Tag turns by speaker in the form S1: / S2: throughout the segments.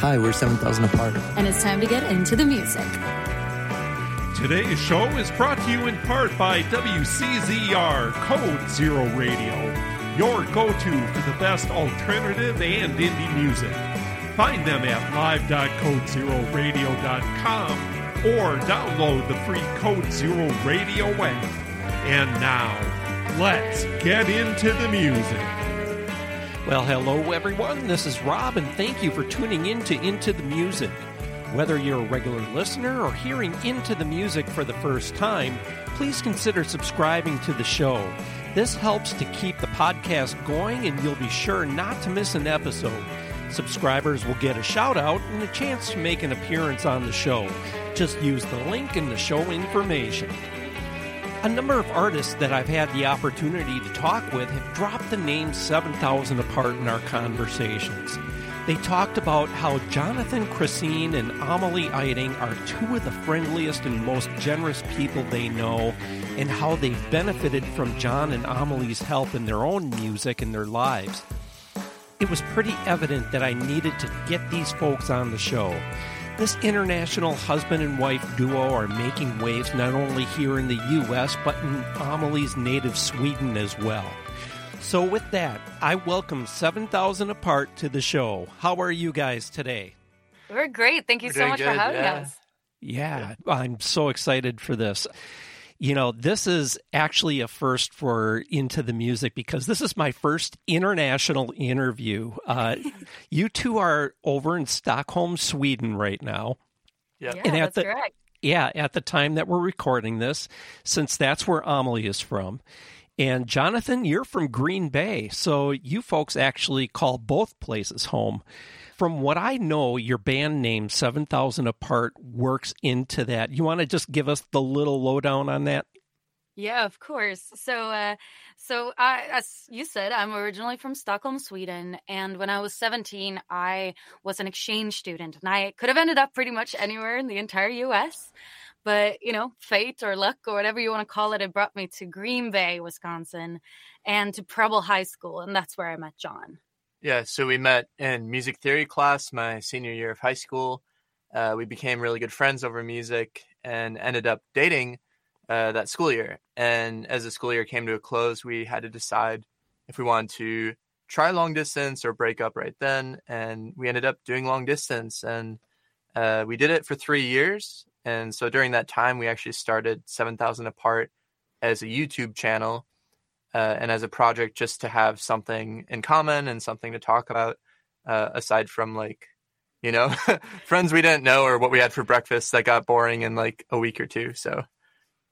S1: Hi, we're 7,000 apart.
S2: And it's time to get into the music.
S3: Today's show is brought to you in part by WCZR Code Zero Radio, your go to for the best alternative and indie music. Find them at live.codezeroradio.com or download the free Code Zero Radio app. And now, let's get into the music.
S4: Well, hello everyone. This is Rob, and thank you for tuning in to Into the Music. Whether you're a regular listener or hearing Into the Music for the first time, please consider subscribing to the show. This helps to keep the podcast going, and you'll be sure not to miss an episode. Subscribers will get a shout out and a chance to make an appearance on the show. Just use the link in the show information. A number of artists that I've had the opportunity to talk with have dropped the name 7000 apart in our conversations. They talked about how Jonathan Kresin and Amelie Eiding are two of the friendliest and most generous people they know, and how they've benefited from John and Amelie's help in their own music and their lives. It was pretty evident that I needed to get these folks on the show. This international husband and wife duo are making waves not only here in the U.S., but in Amelie's native Sweden as well. So, with that, I welcome 7,000 Apart to the show. How are you guys today?
S5: We're great. Thank you
S6: We're
S5: so much
S6: good,
S5: for having
S6: yeah.
S5: us.
S4: Yeah, I'm so excited for this. You know, this is actually a first for Into the Music because this is my first international interview. Uh, you two are over in Stockholm, Sweden right now.
S6: Yep.
S5: Yeah,
S4: And at
S5: that's
S4: the-
S5: correct.
S4: Yeah, at the time that we're recording this, since that's where Amelie is from. And Jonathan, you're from Green Bay, so you folks actually call both places home. From what I know, your band name 7000 Apart works into that. You want to just give us the little lowdown on that?
S5: Yeah, of course. So, uh, so I, as you said, I'm originally from Stockholm, Sweden, and when I was 17, I was an exchange student, and I could have ended up pretty much anywhere in the entire U.S. But you know, fate or luck or whatever you want to call it, it brought me to Green Bay, Wisconsin, and to Preble High School, and that's where I met John.
S6: Yeah, so we met in music theory class my senior year of high school. Uh, we became really good friends over music and ended up dating uh, that school year. And as the school year came to a close, we had to decide if we wanted to try long distance or break up right then. And we ended up doing long distance, and uh, we did it for three years. And so during that time, we actually started 7,000 Apart as a YouTube channel uh, and as a project just to have something in common and something to talk about uh, aside from like you know friends we didn't know or what we had for breakfast that got boring in like a week or two so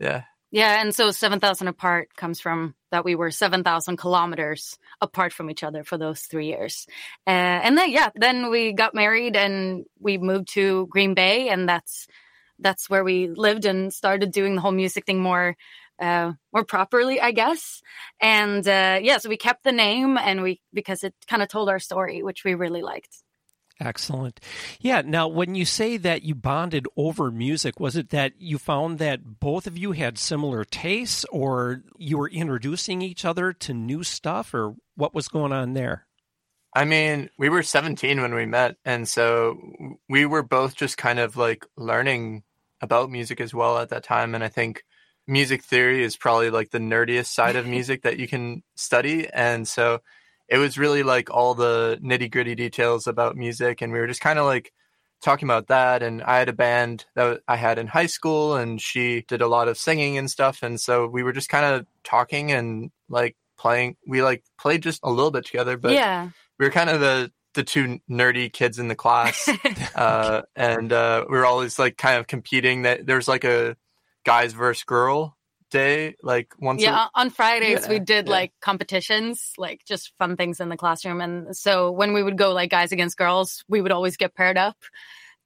S6: yeah
S5: Yeah, and so 7,000 apart comes from that we were 7,000 kilometers apart from each other for those three years. Uh, and then, yeah, then we got married and we moved to Green Bay, and that's that's where we lived and started doing the whole music thing more uh, more properly, I guess. And uh, yeah, so we kept the name, and we because it kind of told our story, which we really liked.
S4: Excellent. Yeah. Now, when you say that you bonded over music, was it that you found that both of you had similar tastes, or you were introducing each other to new stuff, or what was going on there?
S6: i mean we were 17 when we met and so we were both just kind of like learning about music as well at that time and i think music theory is probably like the nerdiest side of music that you can study and so it was really like all the nitty gritty details about music and we were just kind of like talking about that and i had a band that i had in high school and she did a lot of singing and stuff and so we were just kind of talking and like playing we like played just a little bit together but
S5: yeah,
S6: we were kind of the the two nerdy kids in the class uh and uh we were always like kind of competing that there's like a guys versus girl day like once
S5: yeah.
S6: a,
S5: On Fridays, we did
S6: yeah.
S5: like competitions, like just fun things in the classroom. And so when we would go like guys against girls, we would always get paired up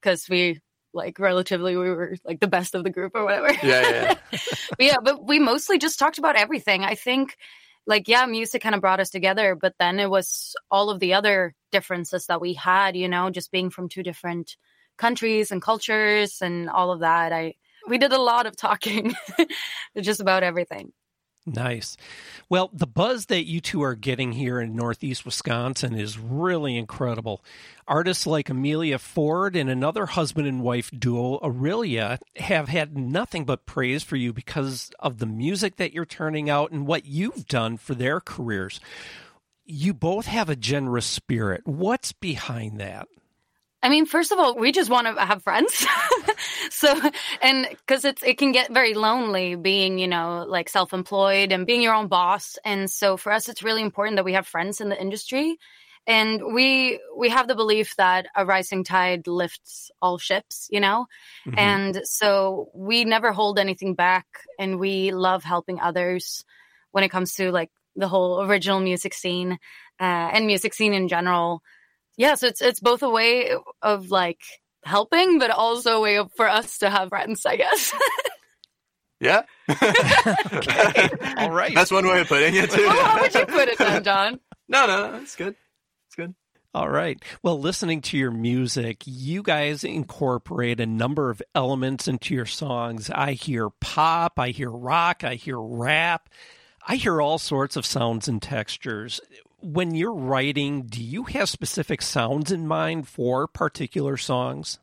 S5: because we like relatively we were like the best of the group or whatever.
S6: yeah yeah, yeah.
S5: but yeah, but we mostly just talked about everything. I think like yeah, music kind of brought us together, but then it was all of the other differences that we had, you know, just being from two different countries and cultures and all of that. I we did a lot of talking just about everything.
S4: Nice. Well, the buzz that you two are getting here in Northeast Wisconsin is really incredible. Artists like Amelia Ford and another husband and wife duo, Aurelia, have had nothing but praise for you because of the music that you're turning out and what you've done for their careers. You both have a generous spirit. What's behind that?
S5: I mean, first of all, we just want to have friends. so, and because it's, it can get very lonely being, you know, like self employed and being your own boss. And so for us, it's really important that we have friends in the industry. And we, we have the belief that a rising tide lifts all ships, you know? Mm-hmm. And so we never hold anything back and we love helping others when it comes to like the whole original music scene, uh, and music scene in general yeah, so it's it's both a way of like helping, but also a way of, for us to have friends, I guess.
S6: yeah.
S4: okay. All right.
S6: That's one way of putting it too.
S5: how would you put it then, John?
S6: no, no, no, it's good. It's good.
S4: All right. Well, listening to your music, you guys incorporate a number of elements into your songs. I hear pop, I hear rock, I hear rap. I hear all sorts of sounds and textures when you're writing, do you have specific sounds in mind for particular songs?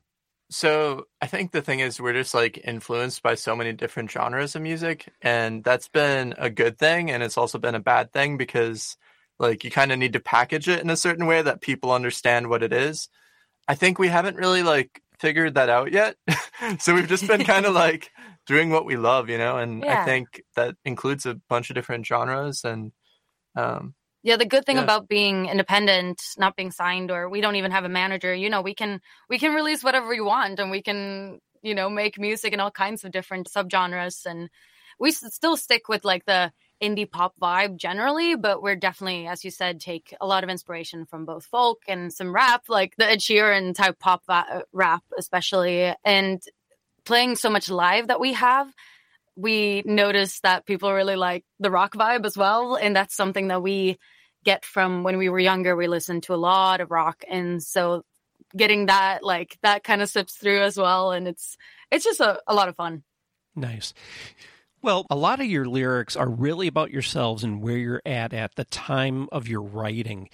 S6: So I think the thing is we're just like influenced by so many different genres of music and that's been a good thing and it's also been a bad thing because like you kind of need to package it in a certain way that people understand what it is. I think we haven't really like figured that out yet. so we've just been kind of like doing what we love, you know, and yeah. I think that includes a bunch of different genres and um
S5: yeah, the good thing yeah. about being independent, not being signed, or we don't even have a manager, you know, we can we can release whatever we want, and we can you know make music in all kinds of different subgenres, and we still stick with like the indie pop vibe generally, but we're definitely, as you said, take a lot of inspiration from both folk and some rap, like the Ed Sheeran type pop va- uh, rap, especially, and playing so much live that we have we noticed that people really like the rock vibe as well. And that's something that we get from when we were younger. We listened to a lot of rock. And so getting that, like, that kind of sips through as well. And it's, it's just a, a lot of fun.
S4: Nice. Well, a lot of your lyrics are really about yourselves and where you're at at the time of your writing.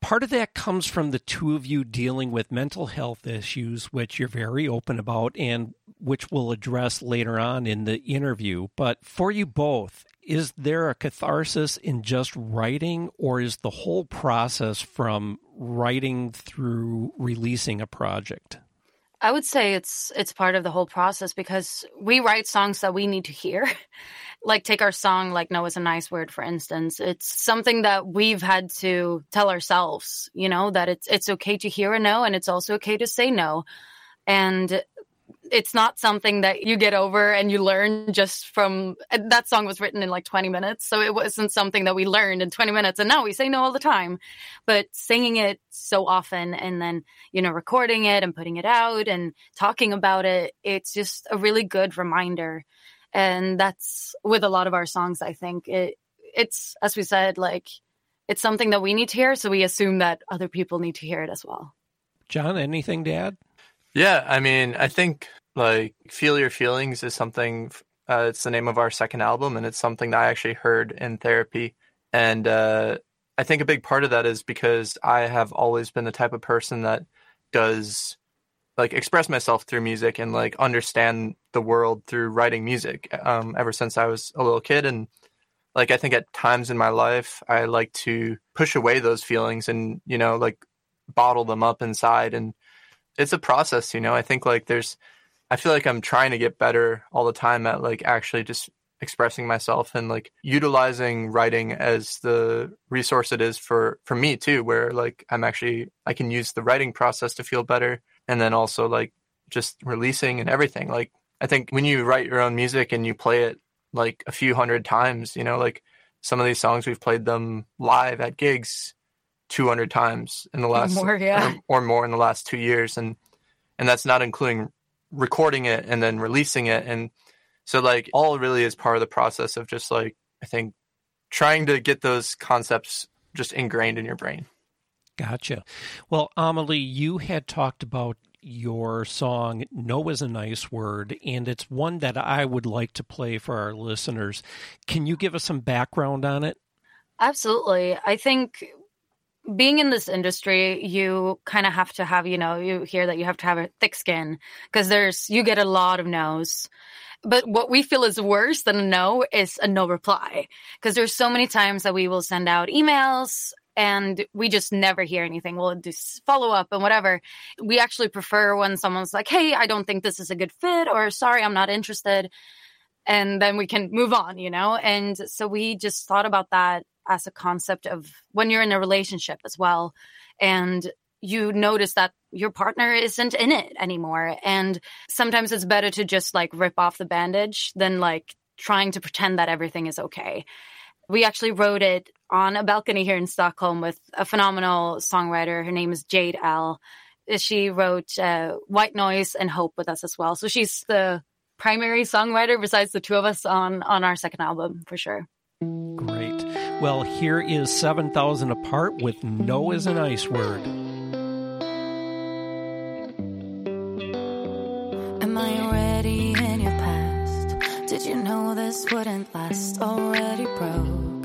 S4: Part of that comes from the two of you dealing with mental health issues, which you're very open about and which we'll address later on in the interview. But for you both, is there a catharsis in just writing, or is the whole process from writing through releasing a project?
S5: I would say it's it's part of the whole process because we write songs that we need to hear. like take our song like no is a nice word for instance. It's something that we've had to tell ourselves, you know, that it's it's okay to hear a no and it's also okay to say no. And it's not something that you get over and you learn just from that song was written in like 20 minutes so it wasn't something that we learned in 20 minutes and now we say no all the time. But singing it so often and then you know recording it and putting it out and talking about it it's just a really good reminder. And that's with a lot of our songs i think. It it's as we said like it's something that we need to hear so we assume that other people need to hear it as well.
S4: John anything to add?
S6: Yeah, I mean, I think like Feel Your Feelings is something, uh, it's the name of our second album, and it's something that I actually heard in therapy. And uh, I think a big part of that is because I have always been the type of person that does like express myself through music and like understand the world through writing music um, ever since I was a little kid. And like, I think at times in my life, I like to push away those feelings and, you know, like bottle them up inside and it's a process, you know. I think like there's I feel like I'm trying to get better all the time at like actually just expressing myself and like utilizing writing as the resource it is for for me too where like I'm actually I can use the writing process to feel better and then also like just releasing and everything like I think when you write your own music and you play it like a few hundred times you know like some of these songs we've played them live at gigs 200 times in the last
S5: more, yeah.
S6: or, or more in the last two years and and that's not including recording it and then releasing it and so like all really is part of the process of just like i think trying to get those concepts just ingrained in your brain
S4: gotcha well amelie you had talked about your song No is a Nice Word, and it's one that I would like to play for our listeners. Can you give us some background on it?
S5: Absolutely. I think being in this industry, you kind of have to have, you know, you hear that you have to have a thick skin because there's, you get a lot of no's. But what we feel is worse than a no is a no reply because there's so many times that we will send out emails and we just never hear anything. We'll do follow up and whatever. We actually prefer when someone's like, Hey, I don't think this is a good fit or sorry, I'm not interested. And then we can move on, you know? And so we just thought about that as a concept of when you're in a relationship as well. And you notice that your partner isn't in it anymore. And sometimes it's better to just like rip off the bandage than like trying to pretend that everything is okay. We actually wrote it on a balcony here in Stockholm with a phenomenal songwriter. Her name is Jade Ell. She wrote uh, White Noise and Hope with us as well. So she's the primary songwriter besides the two of us on on our second album for sure.
S4: Great. Well, here is 7,000 Apart with No is a Nice Word.
S1: Am I already in your past? Did you know this wouldn't last? Already broke.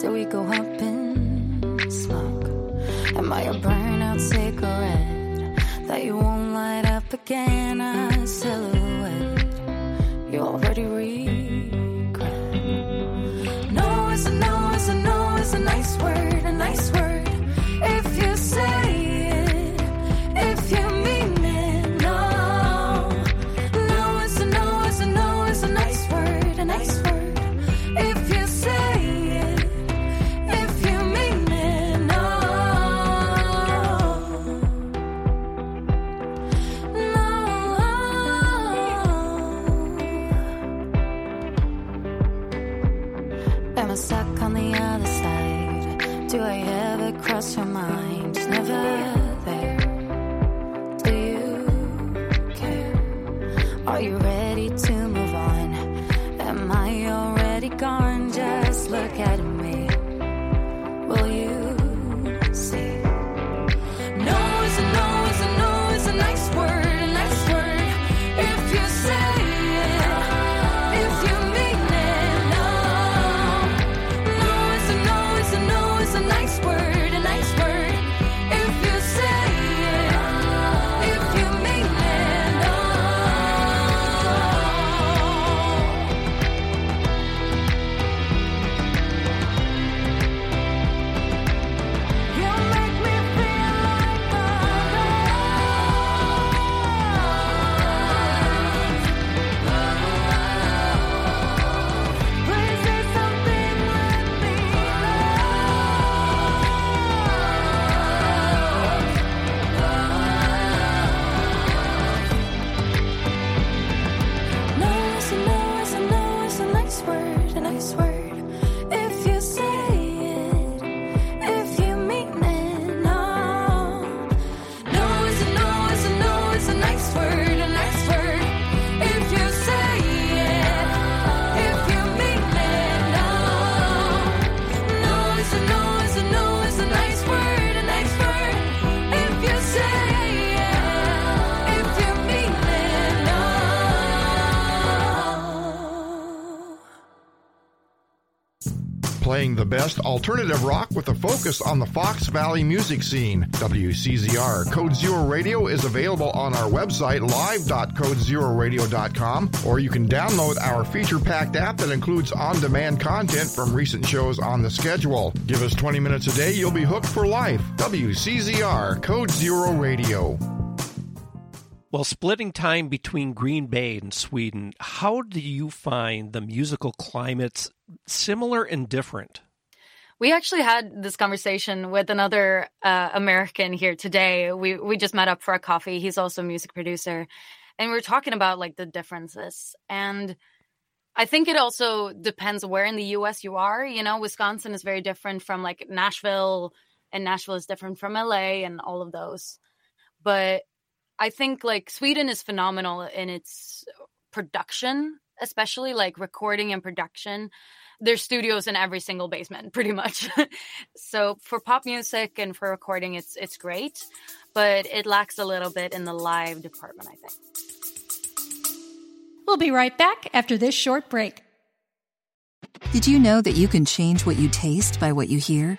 S1: Did we go up in smoke? Am I a burnout cigarette that you won't light up again? A silhouette you already regret. Word, the
S7: best alternative rock with a focus on the Fox Valley music scene. WCZR Code Zero Radio is available on our website live.codezeroradio.com or you can download our feature packed app that includes on demand content from recent shows on the schedule. Give us 20 minutes a day, you'll be hooked for life. WCZR Code Zero Radio.
S4: Well, splitting time between Green Bay and Sweden, how do you find the musical climates similar and different?
S5: We actually had this conversation with another uh, American here today. We we just met up for a coffee. He's also a music producer, and we are talking about like the differences. And I think it also depends where in the U.S. you are. You know, Wisconsin is very different from like Nashville, and Nashville is different from L.A. and all of those. But I think like Sweden is phenomenal in its production, especially like recording and production. There's studios in every single basement pretty much so for pop music and for recording it's it's great but it lacks a little bit in the live department i think
S2: We'll be right back after this short break.
S8: Did you know that you can change what you taste by what you hear?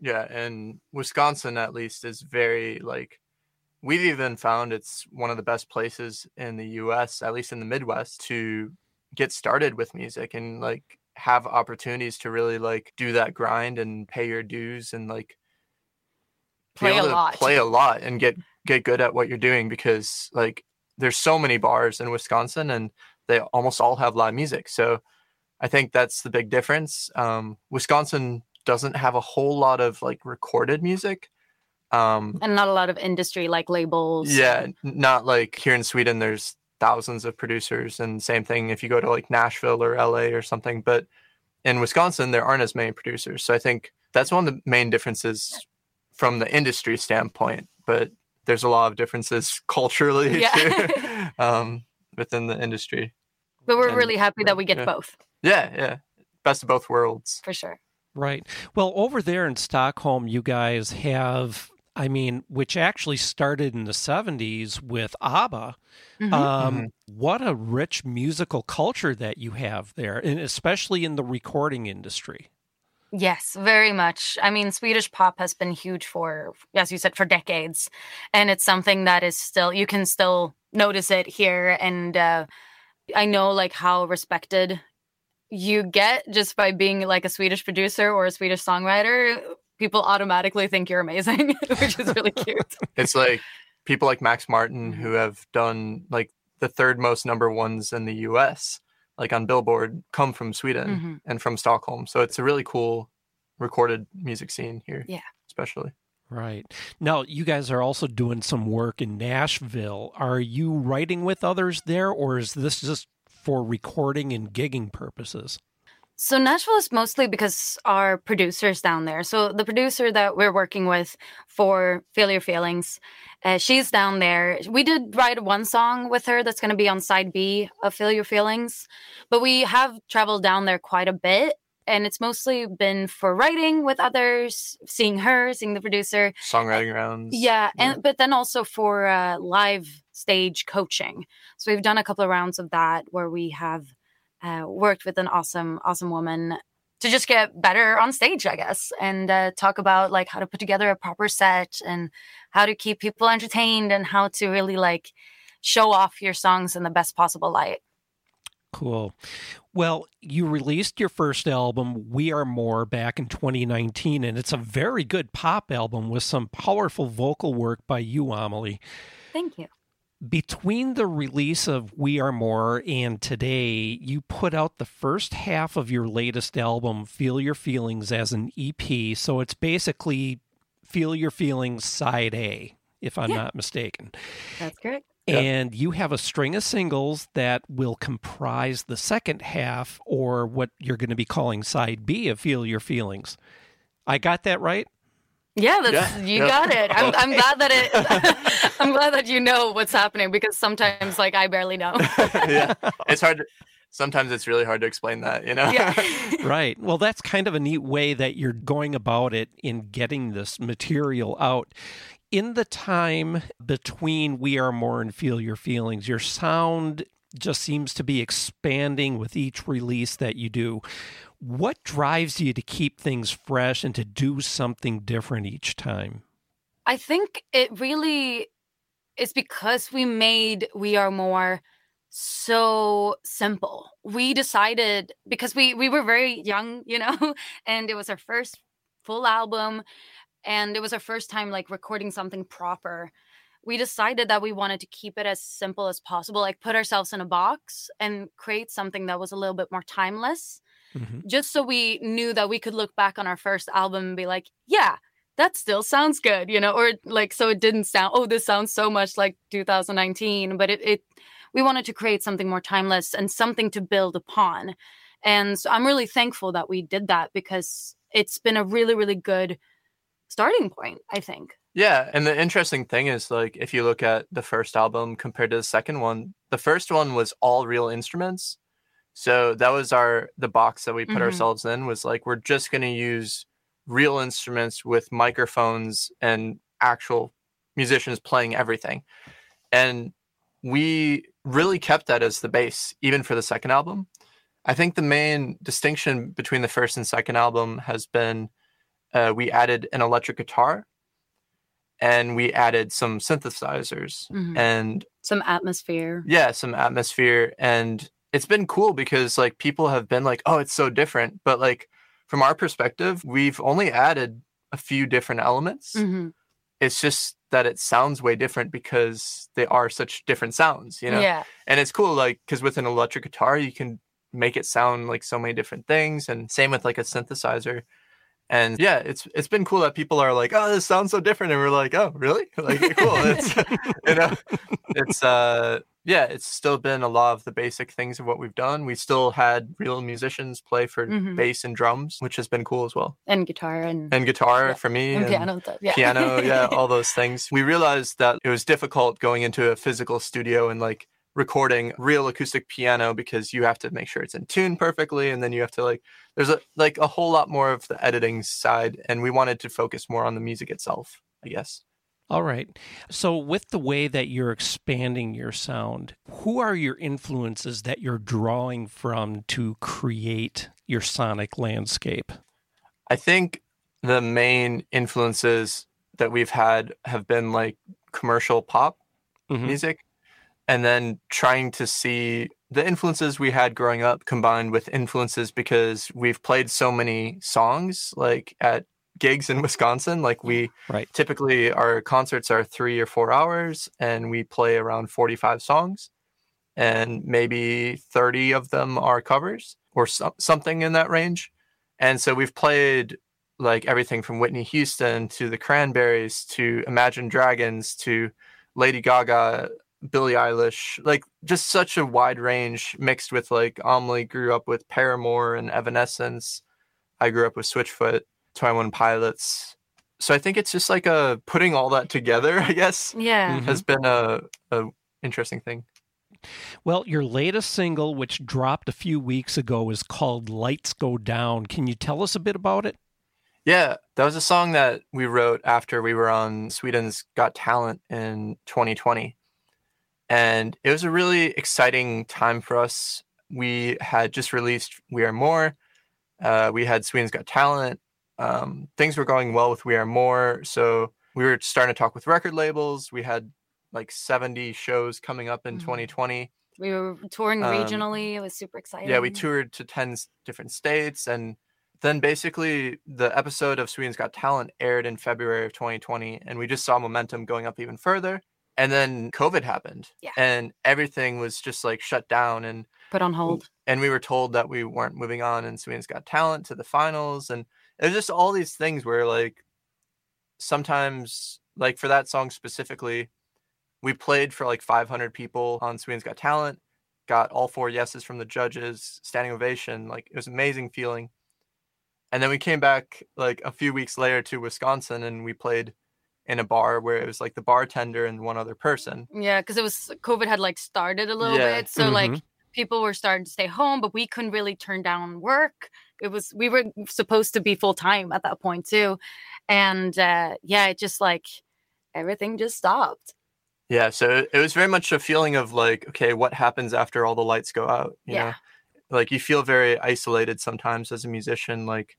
S6: Yeah, and Wisconsin at least is very like we've even found it's one of the best places in the US, at least in the Midwest, to get started with music and like have opportunities to really like do that grind and pay your dues and like
S5: Play a lot.
S6: play a lot and get get good at what you're doing because like there's so many bars in Wisconsin and they almost all have live music. So I think that's the big difference. Um, Wisconsin doesn't have a whole lot of like recorded music. Um,
S5: and not a lot of industry like labels
S6: yeah, not like here in Sweden, there's thousands of producers, and same thing if you go to like Nashville or LA or something. But in Wisconsin, there aren't as many producers. So I think that's one of the main differences from the industry standpoint. But there's a lot of differences culturally
S5: Yeah.
S6: too, um, within the industry.
S5: but we're
S6: and-
S5: really happy that we get
S6: yeah.
S5: both
S6: Yeah, yeah, best of both worlds.
S5: for sure
S4: Right. Well, over there in Stockholm, you guys have, I mean, which actually started in the 70s with ABBA.
S5: Mhm.
S4: Um, What a rich musical culture that you have there, and especially in the recording industry.
S5: Yes, very much. I mean, Swedish pop has been huge for, as you said, for decades. And it's something that is still, you can still notice it here. And uh, I know like how respected you get just by being like a Swedish producer or a Swedish songwriter. People automatically think you're amazing, which is really cute.
S6: It's like people like Max Martin who have done like the third most number ones in the US, like on Billboard, come from Sweden
S5: Mhm.
S6: and from Stockholm. So it's a really cool recorded music scene here.
S5: Yeah.
S6: Especially.
S4: Right. Now, you guys are also doing some work in Nashville. Are you writing with others there, or is this just for recording and gigging purposes?
S5: So Nashville is mostly because our producers down there. So the producer that we're working with for Feel Your Feelings, uh, she's down there. We did write one song with her that's going to be on side B of Feel Your Feelings, but we have traveled down there quite a bit. And it's mostly been for writing with others, seeing her, seeing the producer.
S6: Songwriting rounds.
S5: Yeah, and but then also for uh, live stage coaching. So we've done a couple of rounds of that where we have uh, worked with an awesome, awesome woman to just get better on stage, I guess, and uh, talk about like how to put together a proper set and how to keep people entertained and how to really like show off your songs in the best possible light.
S4: Cool. Well, you released your first album, We Are More, back in 2019, and it's a very good pop album with some powerful vocal work by you, Amelie.
S5: Thank you.
S4: Between the release of We Are More and today, you put out the first half of your latest album, Feel Your Feelings, as an EP. So it's basically Feel Your Feelings Side A, if I'm
S5: Yeah.
S4: not mistaken.
S5: That's correct.
S6: Yeah.
S4: And you have a string of singles that will comprise the second half, or what you're going to be calling side B of Feel Your Feelings. I got that right?
S5: Yeah, that's,
S6: Yeah,
S5: you
S6: yeah.
S5: got it. I'm, I'm glad that it. I'm glad that you know what's happening because sometimes, like, I barely know.
S6: yeah. It's hard to, sometimes it's really hard to explain that, you know?
S5: yeah.
S4: right. Well, that's kind of a neat way that you're going about it in getting this material out. In the time between We Are More and Feel Your Feelings, your sound just seems to be expanding with each release that you do. What drives you to keep things fresh and to do something different each time?
S5: I think it really is because we made We Are More so simple. We decided because we we were very young, you know, and it was our first full album and it was our first time like recording something proper. We decided that we wanted to keep it as simple as possible, like put ourselves in a box and create something that was a little bit more timeless.
S4: Mhm.
S5: just so we knew that we could look back on our first album and be like, yeah, that still sounds good, you know, or like so it didn't sound oh this sounds so much like 2019, but it it we wanted to create something more timeless and something to build upon. And so I'm really thankful that we did that because it's been a really really good starting point, I think.
S6: Yeah, and the interesting thing is like if you look at the first album compared to the second one, the first one was all real instruments. So that was our the box that we put
S5: Mhm.
S6: ourselves in was like we're just going to use real instruments with microphones and actual musicians playing everything. And we really kept that as the base even for the second album. I think the main distinction between the first and second album has been uh, we added an electric guitar and we added some synthesizers
S5: Mhm.
S6: and
S5: Some atmosphere.
S6: yeah some atmosphere and it's been cool because like people have been like oh it's so different. But like from our perspective we've only added a few different elements.
S5: Hmm
S6: it's just that it sounds way different because they are such different sounds you know?
S5: Yeah.
S6: and it's cool like because with an electric guitar you can make it sound like so many different things and same with like a synthesizer. And yeah it's it's been cool that people are like oh this sounds so different and we're like oh really? Like cool it's you know? It's uh yeah it's still been a lot of the basic things of what we've done we still had real musicians play for
S5: Mhm.
S6: bass and drums which has been cool as well
S5: And guitar and,
S6: and guitar
S5: Yeah.
S6: for me
S5: and
S6: and-
S5: piano stuff. Yeah.
S6: piano, yeah, all those things. We realized that it was difficult going into a physical studio and like recording real acoustic piano because you have to make sure it's in tune perfectly and then you have to like there's a like a whole lot more of the editing side and we wanted to focus more on the music itself, I guess.
S4: All right. So, with the way that you're expanding your sound, who are your influences that you're drawing from to create your sonic landscape?
S6: I think the main influences that we've had have been like commercial pop
S4: Mhm.
S6: music and then trying to see the influences we had growing up combined with influences because we've played so many songs like at gigs in Wisconsin like we
S4: Right.
S6: typically our concerts are 3 or 4 hours and we play around 45 songs and maybe 30 of them are covers or so- something in that range and so we've played like everything from Whitney Houston to the Cranberries to Imagine Dragons to Lady Gaga, Billie Eilish, like just such a wide range mixed with like Amelie grew up with Paramore and Evanescence. I grew up with Switchfoot, 21 Pilots. So I think it's just like a putting all that together, I guess,
S5: Yeah.
S4: Mhm.
S6: has been a, a interesting thing.
S4: Well, your latest single, which dropped a few weeks ago, is called Lights Go Down. Can you tell us a bit about it?
S6: Yeah, that was a song that we wrote after we were on Sweden's Got Talent in 2020. And it was a really exciting time for us. We had just released We Are More. Uh, we had Sweden's Got Talent. Um, things were going well with We Are More. So we were starting to talk with record labels. We had like 70 shows coming up in
S5: Mhm.
S6: 2020.
S5: We were touring
S6: Um,
S5: regionally. It was super exciting.
S6: Yeah, we toured to 10 different states. And then basically the episode of Sweden's Got Talent aired in February of 2020. And we just saw momentum going up even further. And then COVID happened.
S5: Yeah.
S6: And everything was just like shut down. And
S5: Put on hold.
S6: and we were told that we weren't moving on in Sweden's Got Talent to the finals. And it was just all these things where like sometimes like for that song specifically, we played for like 500 people on Sweden's Got Talent, got all four yeses from the judges, standing ovation. Like it was an amazing feeling. And then we came back like a few weeks later to Wisconsin and we played in a bar where it was like the bartender and one other person.
S5: Yeah, because it was COVID had like started a little
S6: Yeah.
S5: bit, so like
S4: Mhm.
S5: people were starting to stay home, but we couldn't really turn down work. It was we were supposed to be full time at that point too, and uh, yeah, it just like everything just stopped.
S6: Yeah, so it- was very much a feeling of like, okay, what happens after all the lights go out? You
S5: Yeah.
S6: know, like you feel very isolated sometimes as a musician. Like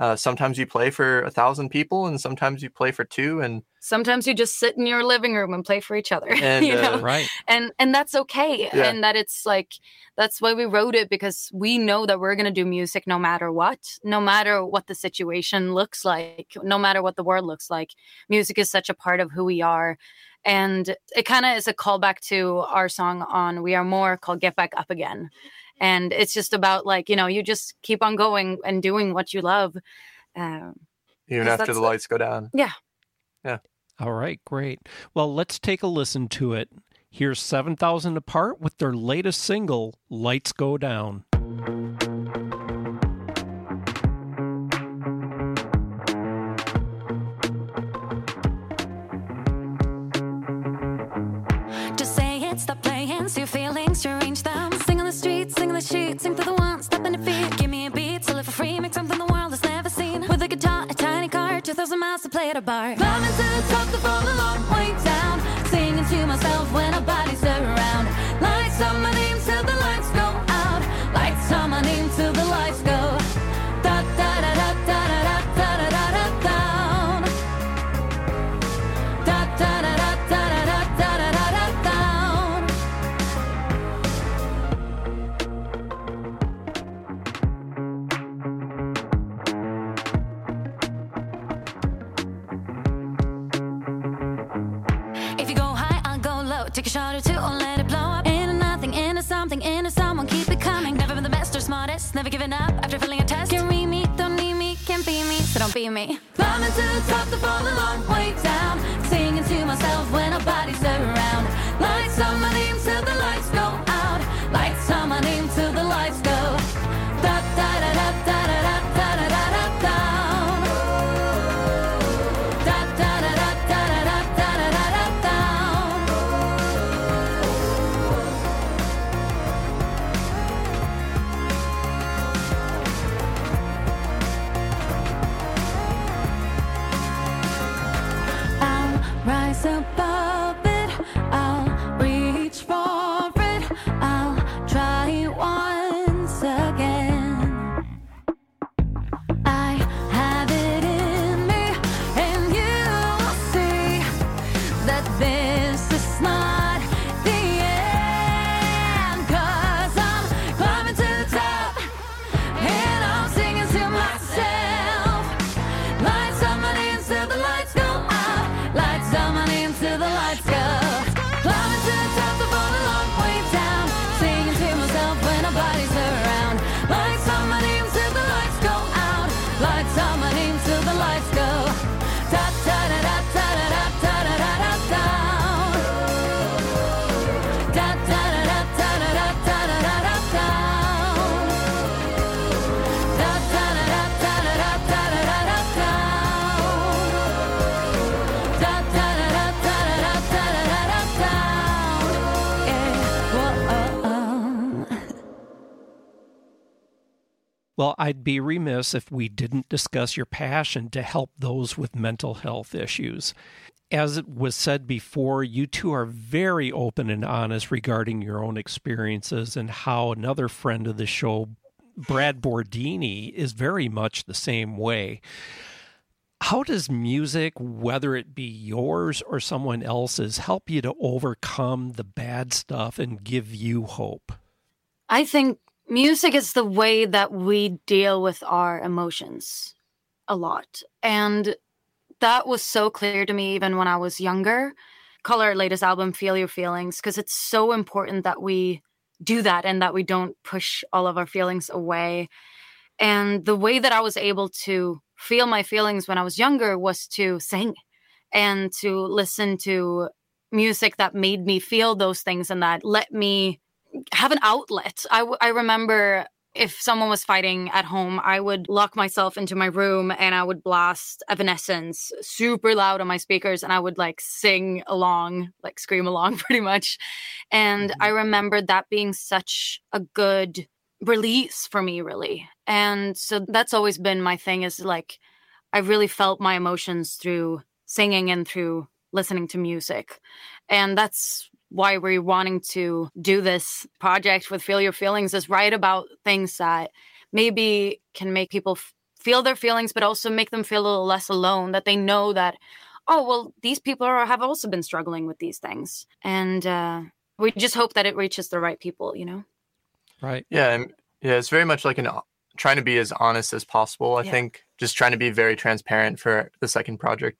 S6: uh, sometimes you play for a thousand people, and sometimes you play for two, and
S5: Sometimes you just sit in your living room and play for each other,
S6: And,
S5: you know,
S6: uh,
S4: Right.
S5: and and that's okay,
S6: Yeah.
S5: and that it's like that's why we wrote it because we know that we're gonna do music no matter what, no matter what the situation looks like, no matter what the world looks like. Music is such a part of who we are. And it kind of is a callback to our song on We Are More called Get Back Up Again. And it's just about like you know you just keep on going and doing what you love um,
S6: Even
S5: 'Cause
S6: after
S5: that's
S6: the
S5: the-
S6: lights go down. Yeah. Yeah.
S4: All right, great. Well, let's take a listen to it. Here's 7,000 Apart with their latest single, Lights Go Down.
S1: Play at a bar. Climbing to the top to fall a long way down. Singing to myself when nobody's around. Lights on Take a shot or two, or let it blow up. Into nothing, into something, into someone. Keep it coming. Never been the best or smartest. Never giving up after failing a test. Can't read me, don't need me, can't be me, so don't be me. Climbing to the top to fall a
S4: Well, I'd be remiss if we didn't discuss your passion to help those with mental health issues. As it was said before, you two are very open and honest regarding your own experiences and how another friend of the show, Brad Bordini, is very much the same way. How does music, whether it be yours or someone else's, help you to overcome the bad stuff and give you hope?
S5: I think music is the way that we deal with our emotions a lot. And that was so clear to me even when I was younger. Call our latest album Feel Your Feelings because it's so important that we do that and that we don't push all of our feelings away. And the way that I was able to feel my feelings when I was younger was to sing and to listen to music that made me feel those things and that let me have an outlet. I, w- I remember if someone was fighting at home, I would lock myself into my room and I would blast Evanescence super loud on my speakers and I would like sing along, like scream along pretty much. And mm-hmm. I remembered that being such a good release for me, really. And so that's always been my thing is like, I really felt my emotions through singing and through listening to music. And that's why we're wanting to do this project with Feel Your Feelings is write about things that maybe can make people f- feel their feelings, but also make them feel a little less alone, that they know that, oh, well, these people are, have also been struggling with these things. And uh, we just hope that it reaches the right people, you know?
S4: Right.
S6: Yeah, and yeah, it's very much like an trying to be as honest as possible. I
S5: Yeah.
S6: think just trying to be very transparent for the second project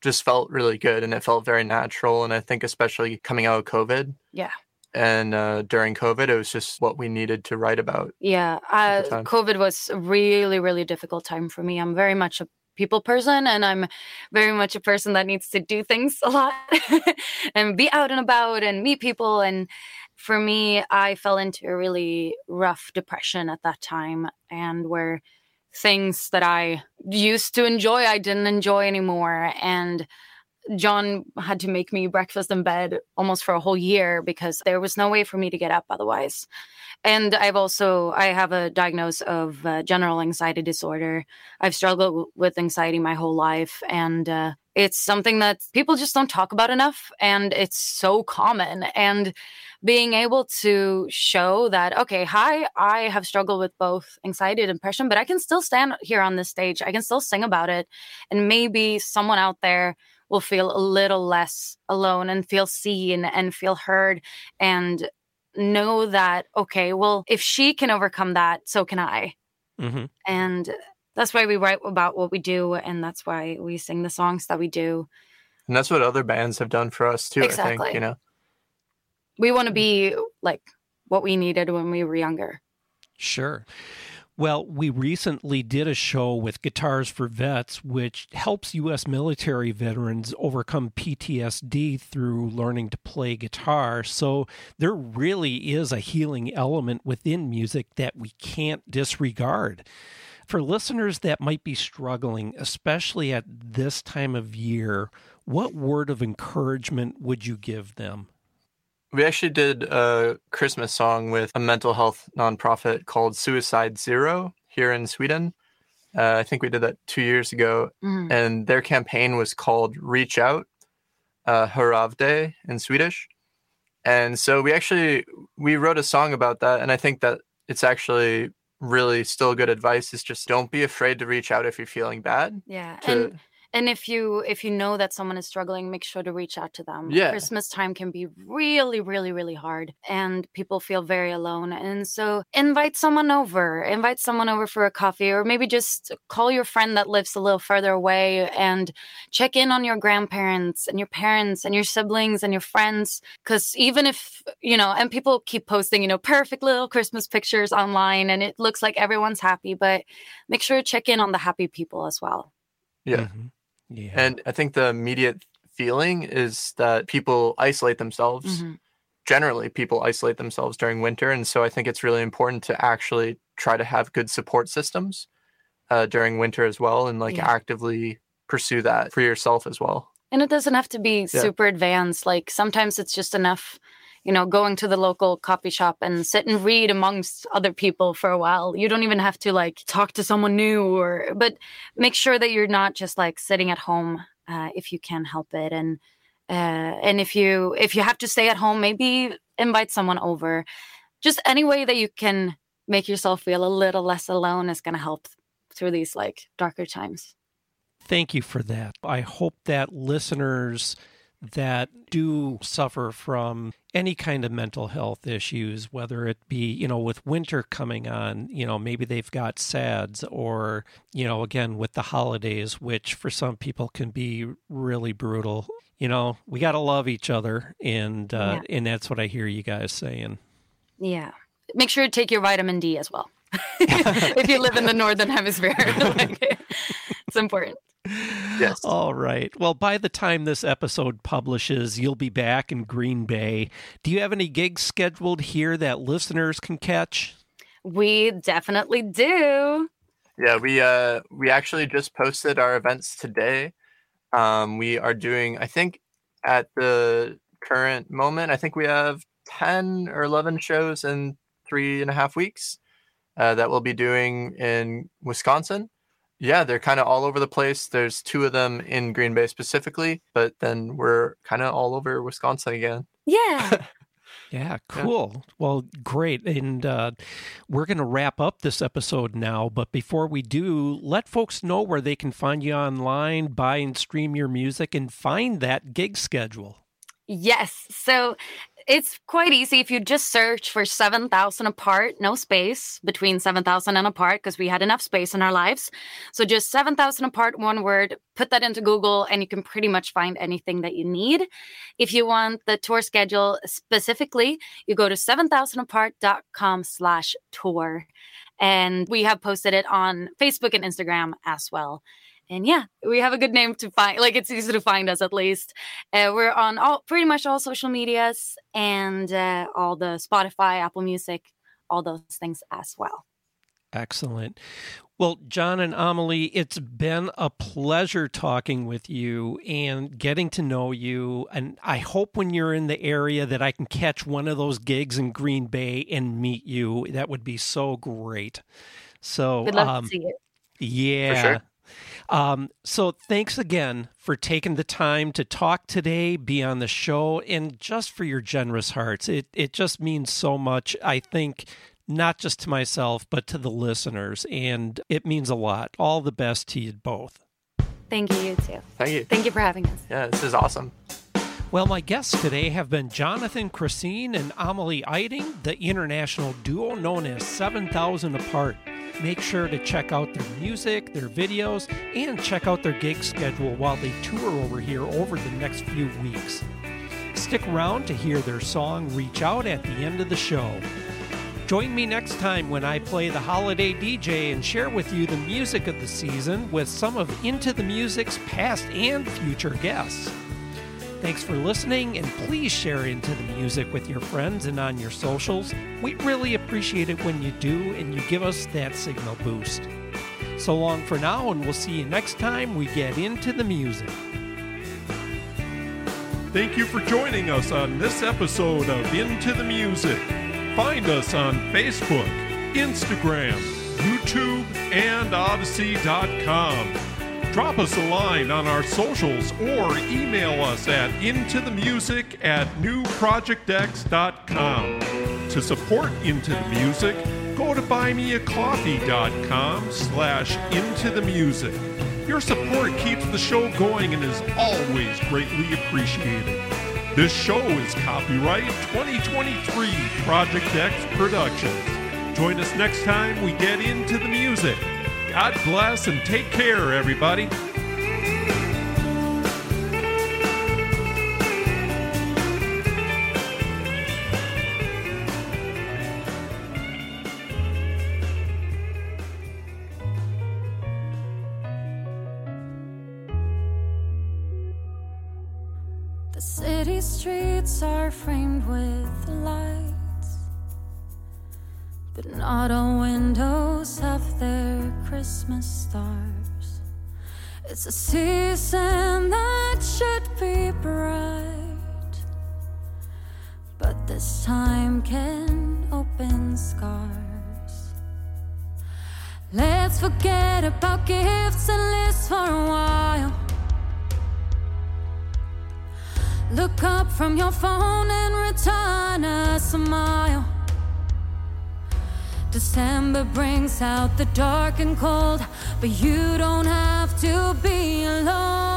S6: just felt really good and it felt very natural. And I think especially coming out of COVID,
S5: Yeah.
S6: And uh, during COVID, it was just what we needed to write about.
S5: Yeah, uh. COVID was a really, really difficult time for me. I'm very much a people person, and I'm very much a person that needs to do things a lot and be out and about and meet people. And for me, I fell into a really rough depression at that time, and where things that I used to enjoy, I didn't enjoy anymore. And John had to make me breakfast in bed almost for a whole year because there was no way for me to get up otherwise. And I've also I have a diagnosis of uh, general anxiety disorder. I've struggled with anxiety my whole life, and uh, it's something that people just don't talk about enough, and it's so common. And being able to show that okay, hi, I have struggled with both anxiety and depression, but I can still stand here on this stage. I can still sing about it, and maybe someone out there will feel a little less alone and feel seen and feel heard and know that okay well if she can overcome that so can i
S4: hmm
S5: and that's why we write about what we do and that's why we sing the songs that we do
S6: And that's what other bands have done for us too, I
S5: Exactly.
S6: think, you know.
S5: we want to be like what we needed when we were younger
S4: Sure. Well, we recently did a show with Guitars for Vets, which helps U.S. military veterans overcome PTSD through learning to play guitar. So there really is a healing element within music that we can't disregard. For listeners that might be struggling, especially at this time of year, what word of encouragement would you give them?
S6: We actually did a Christmas song with a mental health nonprofit called Suicide Zero here in Sweden. Uh, I think we did that two years ago,
S5: Mhm.
S6: and their campaign was called Reach Out, uh, Höravde in Swedish. And so we actually we wrote a song about that, and I think that it's actually really still good advice. Is just don't be afraid to reach out if you're feeling bad.
S5: yeah
S6: To
S5: and and if you if you know that someone is struggling make sure to reach out to them
S6: Yeah.
S5: christmas time can be really really really hard and people feel very alone and so invite someone over invite someone over for a coffee or maybe just call your friend that lives a little further away and check in on your grandparents and your parents and your siblings and your friends because even if you know and people keep posting you know perfect little christmas pictures online and it looks like everyone's happy but make sure to check in on the happy people as well
S6: yeah.
S4: Mhm. Yeah.
S6: And I think the immediate feeling is that people isolate themselves.
S5: Mhm.
S6: Generally, people isolate themselves during winter. And so I think it's really important to actually try to have good support systems uh, during winter as well and like
S5: Yeah.
S6: actively pursue that for yourself as well.
S5: And it doesn't have to be super advanced. Like sometimes it's just enough, you know, going to the local coffee shop and sit and read amongst other people for a while. You don't even have to like talk to someone new or, but make sure that you're not just like sitting at home uh, if you can help it. And, uh, and if you, if you have to stay at home, maybe invite someone over. Just any way that you can make yourself feel a little less alone is going to help through these like darker times.
S4: Thank you for that. I hope that listeners that do suffer from any kind of mental health issues, whether it be, you know, with winter coming on, you know, maybe they've got SADS or, you know, again, with the holidays, which for some people can be really brutal. You know, we got to love each other. And, uh, and that's what I hear you guys saying.
S5: Yeah. Make sure to take your vitamin D as well. if you live in the northern hemisphere, Like, it's important.
S6: Yes.
S4: All right. Well, by the time this episode publishes, you'll be back in Green Bay. Do you have any gigs scheduled here that listeners can catch?
S5: We definitely do.
S6: Yeah, we uh we actually just posted our events today. Um we are doing I think at the current moment, I think we have ten or eleven shows in three and a half weeks uh, that we'll be doing in Wisconsin. Yeah, they're kind of all over the place. There's two of them in Green Bay specifically, but then we're kind of all over Wisconsin again.
S5: Yeah.
S4: Yeah, cool. Well, great. And uh, we're going to wrap up this episode now. But before we do, let folks know where they can find you online, buy and stream your music, and find that gig schedule.
S5: Yes. So it's quite easy if you just search for 7,000 apart, no space between 7,000 and apart because we had enough space in our lives. So just 7,000 apart, one word, put that into Google and you can pretty much find anything that you need. If you want the tour schedule specifically, you go to 7000apart.com slash tour. And we have posted it on Facebook and Instagram as well and yeah, we have a good name to find. Like it's easy to find us at least. Uh, we're on all pretty much all social medias and uh, all the Spotify, Apple Music, all those things as well.
S4: Excellent. Well, John and Amelie, it's been a pleasure talking with you and getting to know you. And I hope when you're in the area that I can catch one of those gigs in Green Bay and meet you. That would be so great. So,
S5: We'd love um, to see it.
S4: Yeah. Sure. Um, so thanks again for taking the time to talk today, be on the show, and just for your generous hearts. It it just means so much. I think not just to myself, but to the listeners, and it means a lot. All the best to you both.
S5: Thank you, you too.
S6: Thank you.
S5: Thank you for having us.
S6: Yeah, this is awesome.
S4: Well, my guests today have been Jonathan Kresin and Amelie Eiding, the international duo known as 7000 Apart. Make sure to check out their music, their videos, and check out their gig schedule while they tour over here over the next few weeks. Stick around to hear their song Reach Out at the end of the show. Join me next time when I play the holiday DJ and share with you the music of the season with some of Into the Music's past and future guests. Thanks for listening, and please share into the music with your friends and on your socials. We really appreciate it when you do, and you give us that signal boost. So long for now, and we'll see you next time we get into the music.
S3: Thank you for joining us on this episode of Into the Music. Find us on Facebook, Instagram, YouTube, and Odysee.com drop us a line on our socials or email us at intothemusic at newprojectx.com. To support Into the Music, go to buymeacoffee.com slash into the music. Your support keeps the show going and is always greatly appreciated. This show is copyright 2023 Project X Productions. Join us next time we get into the music. God bless and take care, everybody.
S1: The city streets are framed with light. But not all windows have their Christmas stars. It's a season that should be bright, but this time can open scars. Let's forget about gifts and lists for a while. Look up from your phone and return a smile. December brings out the dark and cold, but you don't have to be alone.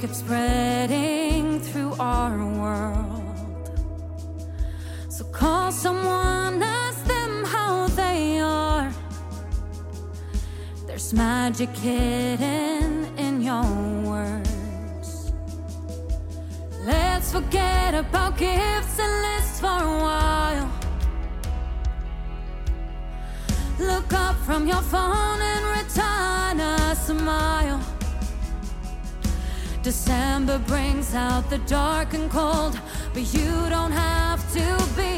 S1: Kept spreading through our world. So call someone, ask them how they are. There's magic hidden in your words. Let's forget about gifts and lists for a while. Look up from your phone and return a smile. December brings out the dark and cold, but you don't have to be